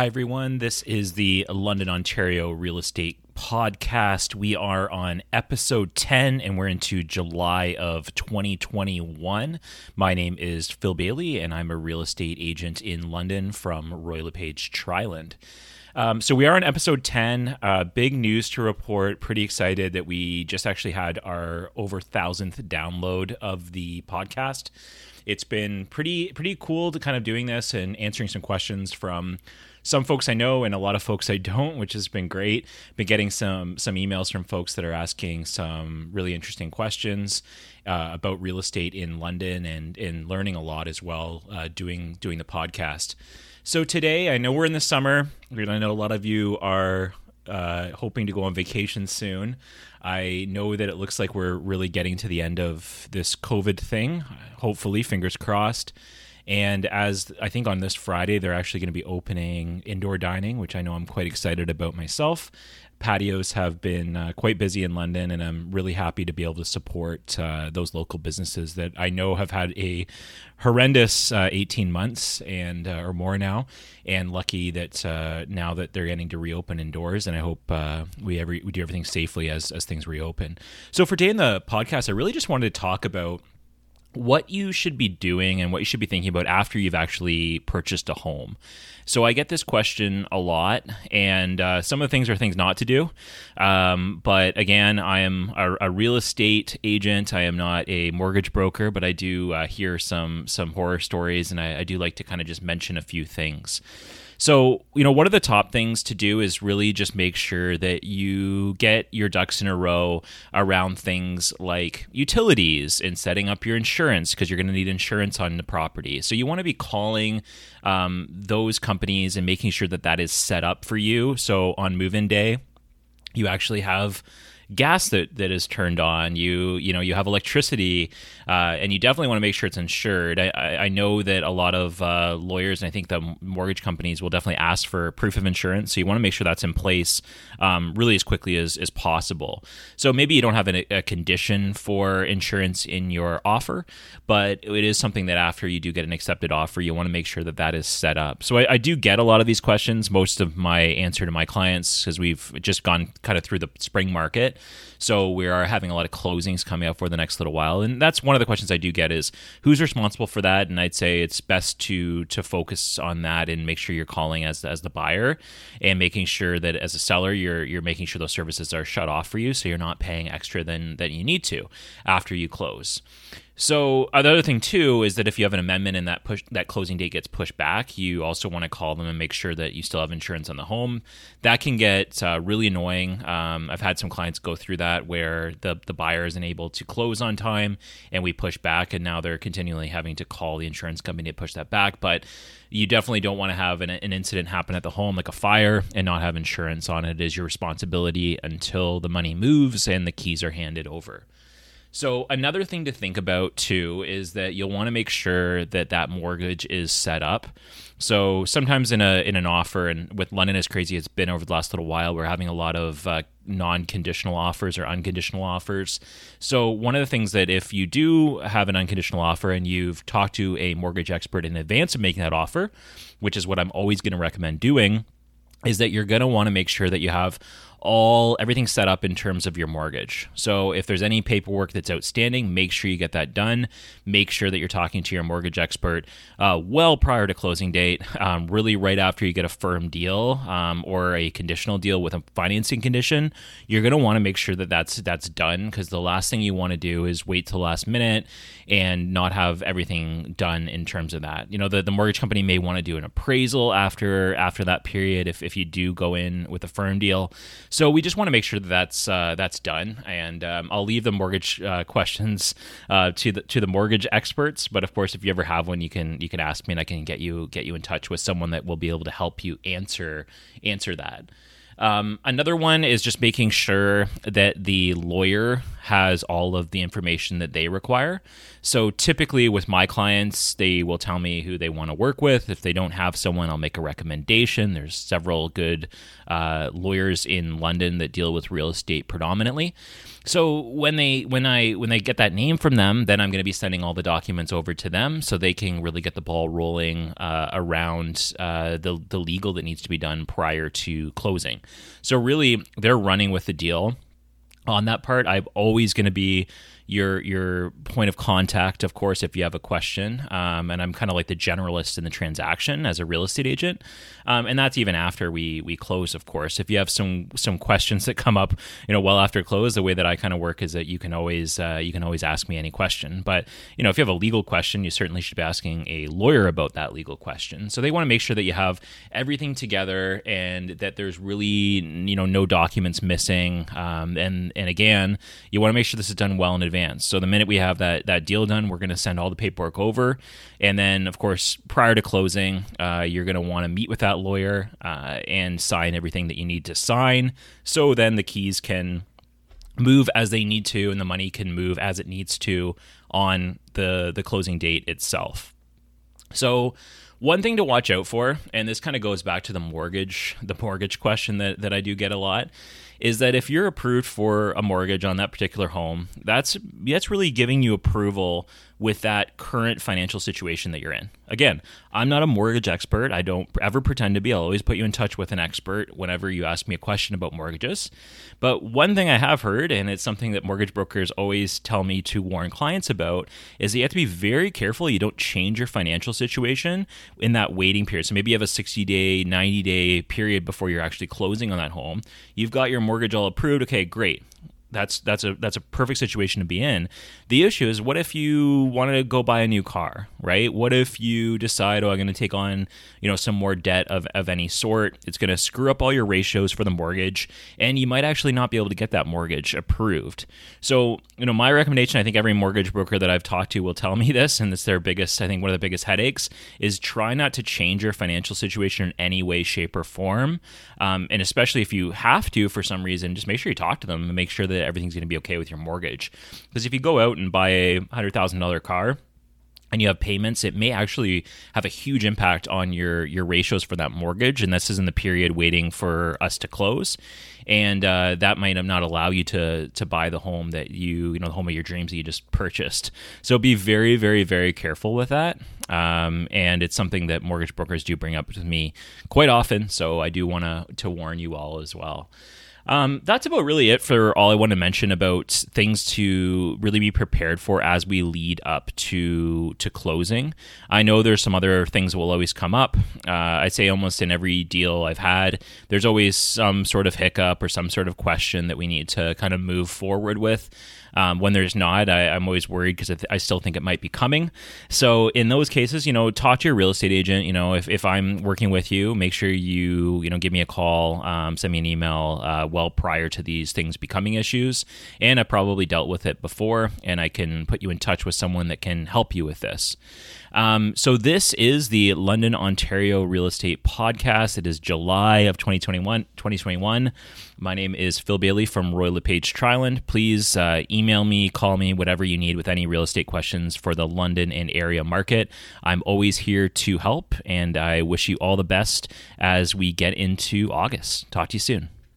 Hi, everyone. This is the London, Ontario Real Estate Podcast. We are on episode 10 and we're into July of 2021. My name is Phil Bailey and I'm a real estate agent in London from Royal LePage Triland. Um, so we are on episode 10. Uh, big news to report. Pretty excited that we just actually had our over thousandth download of the podcast. It's been pretty pretty cool to kind of doing this and answering some questions from some folks I know and a lot of folks I don't, which has been great. Been getting some some emails from folks that are asking some really interesting questions uh, about real estate in London and and learning a lot as well uh, doing doing the podcast. So today, I know we're in the summer, and I know a lot of you are uh, hoping to go on vacation soon. I know that it looks like we're really getting to the end of this COVID thing. Hopefully, fingers crossed. And as I think on this Friday, they're actually going to be opening indoor dining, which I know I'm quite excited about myself. Patios have been uh, quite busy in London, and I'm really happy to be able to support uh, those local businesses that I know have had a horrendous uh, 18 months and uh, or more now, and lucky that uh, now that they're getting to reopen indoors. And I hope uh, we every we do everything safely as as things reopen. So for today in the podcast, I really just wanted to talk about what you should be doing and what you should be thinking about after you've actually purchased a home. So I get this question a lot, and uh, some of the things are things not to do. Um, but again, I am a, a, real estate agent. I am not a mortgage broker, but I do uh, hear some some horror stories, and I, I do like to kind of just mention a few things. So, you know, one of the top things to do is really just make sure that you get your ducks in a row around things like utilities and setting up your insurance because you're going to need insurance on the property. So, you want to be calling um, those companies and making sure that that is set up for you. So, on move in day, you actually have gas that that is turned on. You you know you have electricity, uh, and you definitely want to make sure it's insured. I, I know that a lot of uh, lawyers and I think the mortgage companies will definitely ask for proof of insurance. So you want to make sure that's in place um, really as quickly as, as possible. So maybe you don't have a, a condition for insurance in your offer, but it is something that after you do get an accepted offer, you want to make sure that that is set up. So I, I do get a lot of these questions. Most of my answer to my clients because we've just gone kind of through the spring market so we are having a lot of closings coming up for the next little while, and that's one of the questions I do get is who's responsible for that. And I'd say it's best to to focus on that and make sure you're calling as as the buyer and making sure that as a seller you're you're making sure those services are shut off for you, so you're not paying extra than than you need to after you close. So the other thing too is that if you have an amendment and that push that closing date gets pushed back, you also want to call them and make sure that you still have insurance on the home. That can get uh, really annoying. Um, I've had some clients go through that where the the buyer isn't able to close on time, and we push back, and now they're continually having to call the insurance company to push that back. But you definitely don't want to have an, an incident happen at the home like a fire and not have insurance on it. It is your responsibility until the money moves and the keys are handed over. So another thing to think about too is that you'll want to make sure that that mortgage is set up. So sometimes in a in an offer, and with London as crazy it's been over the last little while, we're having a lot of uh, non-conditional offers or unconditional offers. So one of the things that if you do have an unconditional offer and you've talked to a mortgage expert in advance of making that offer, which is what I'm always going to recommend doing, is that you're going to want to make sure that you have all everything set up in terms of your mortgage. So if there's any paperwork that's outstanding, make sure you get that done. Make sure that you're talking to your mortgage expert uh, well prior to closing date, um, really right after you get a firm deal um, or a conditional deal with a financing condition. You're going to want to make sure that that's that's done because the last thing you want to do is wait till last minute and not have everything done in terms of that. You know, the, the mortgage company may want to do an appraisal after after that period if, if you do go in with a firm deal. So we just want to make sure that that's uh, that's done, and um, I'll leave the mortgage uh, questions uh, to the to the mortgage experts. But of course, if you ever have one, you can you can ask me, and I can get you get you in touch with someone that will be able to help you answer answer that. Um, another one is just making sure that the lawyer has all of the information that they require. So typically with my clients, they will tell me who they want to work with. If they don't have someone, I'll make a recommendation. There's several good uh, lawyers in London that deal with real estate predominantly. So when they when I when they get that name from them, then I'm going to be sending all the documents over to them so they can really get the ball rolling uh, around uh, the the legal that needs to be done prior to closing. So really, they're running with the deal on that part. I'm always going to be your your point of contact, of course, if you have a question. Um, and I'm kind of like the generalist in the transaction as a real estate agent, um, and that's even after we we close, of course. If you have some some questions that come up, you know, well after close, the way that I kind of work is that you can always uh, you can always ask me any question. But you know, if you have a legal question, you certainly should be asking a lawyer about that legal question. So they want to make sure that you have everything together and that there's really you know no documents missing. Um, and and again, you want to make sure this is done well in advance advance. So the minute we have that that deal done, we're going to send all the paperwork over, and then of course prior to closing, uh, you're going to want to meet with that lawyer uh, and sign everything that you need to sign. So then the keys can move as they need to, and the money can move as it needs to on the the closing date itself. So one thing to watch out for, and this kind of goes back to the mortgage, the mortgage question that, that I do get a lot, is that if you're approved for a mortgage on that particular home, that's that's really giving you approval with that current financial situation that you're in. Again, I'm not a mortgage expert. I don't ever pretend to be. I'll always put you in touch with an expert whenever you ask me a question about mortgages. But one thing I have heard, and it's something that mortgage brokers always tell me to warn clients about, is that you have to be very careful you don't change your financial situation in that waiting period. So maybe you have a 60 day, 90 day period before you're actually closing on that home. You've got your mortgage all approved. Okay, great that's that's a that's a perfect situation to be in. The issue is what if you want to go buy a new car, right? What if you decide, oh, I'm going to take on, you know, some more debt of, of any sort. It's going to screw up all your ratios for the mortgage, and you might actually not be able to get that mortgage approved. So, you know, my recommendation, I think every mortgage broker that I've talked to will tell me this, and it's their biggest, I think one of the biggest headaches is try not to change your financial situation in any way, shape, or form. Um, and especially if you have to for some reason, just make sure you talk to them and make sure that that everything's going to be okay with your mortgage. Because if you go out and buy a $100,000 car, and you have payments, it may actually have a huge impact on your your ratios for that mortgage. And this is in the period waiting for us to close, and uh, that might not allow you to to buy the home that you you know the home of your dreams that you just purchased. So be very very very careful with that. Um, and it's something that mortgage brokers do bring up to me quite often. So I do want to to warn you all as well. Um, that's about really it for all I want to mention about things to really be prepared for as we lead up to to closing. I know there's some other things that will always come up. Uh, I'd say almost in every deal I've had, there's always some sort of hiccup or some sort of question that we need to kind of move forward with. Um, when there's not, I, am always worried because I, th- I, still think it might be coming. So in those cases, you know, talk to your real estate agent. You know, if, if I'm working with you, make sure you you know give me a call, um, send me an email uh, well prior to these things becoming issues. And I probably dealt with it before, and I can put you in touch with someone that can help you with this. Um, so this is the London, Ontario Real Estate Podcast. It is July of 2021. 2021. My name is Phil Bailey from Royal LePage Triland. Please uh, email me, call me, whatever you need with any real estate questions for the London and area market. I'm always here to help, and I wish you all the best as we get into August. Talk to you soon.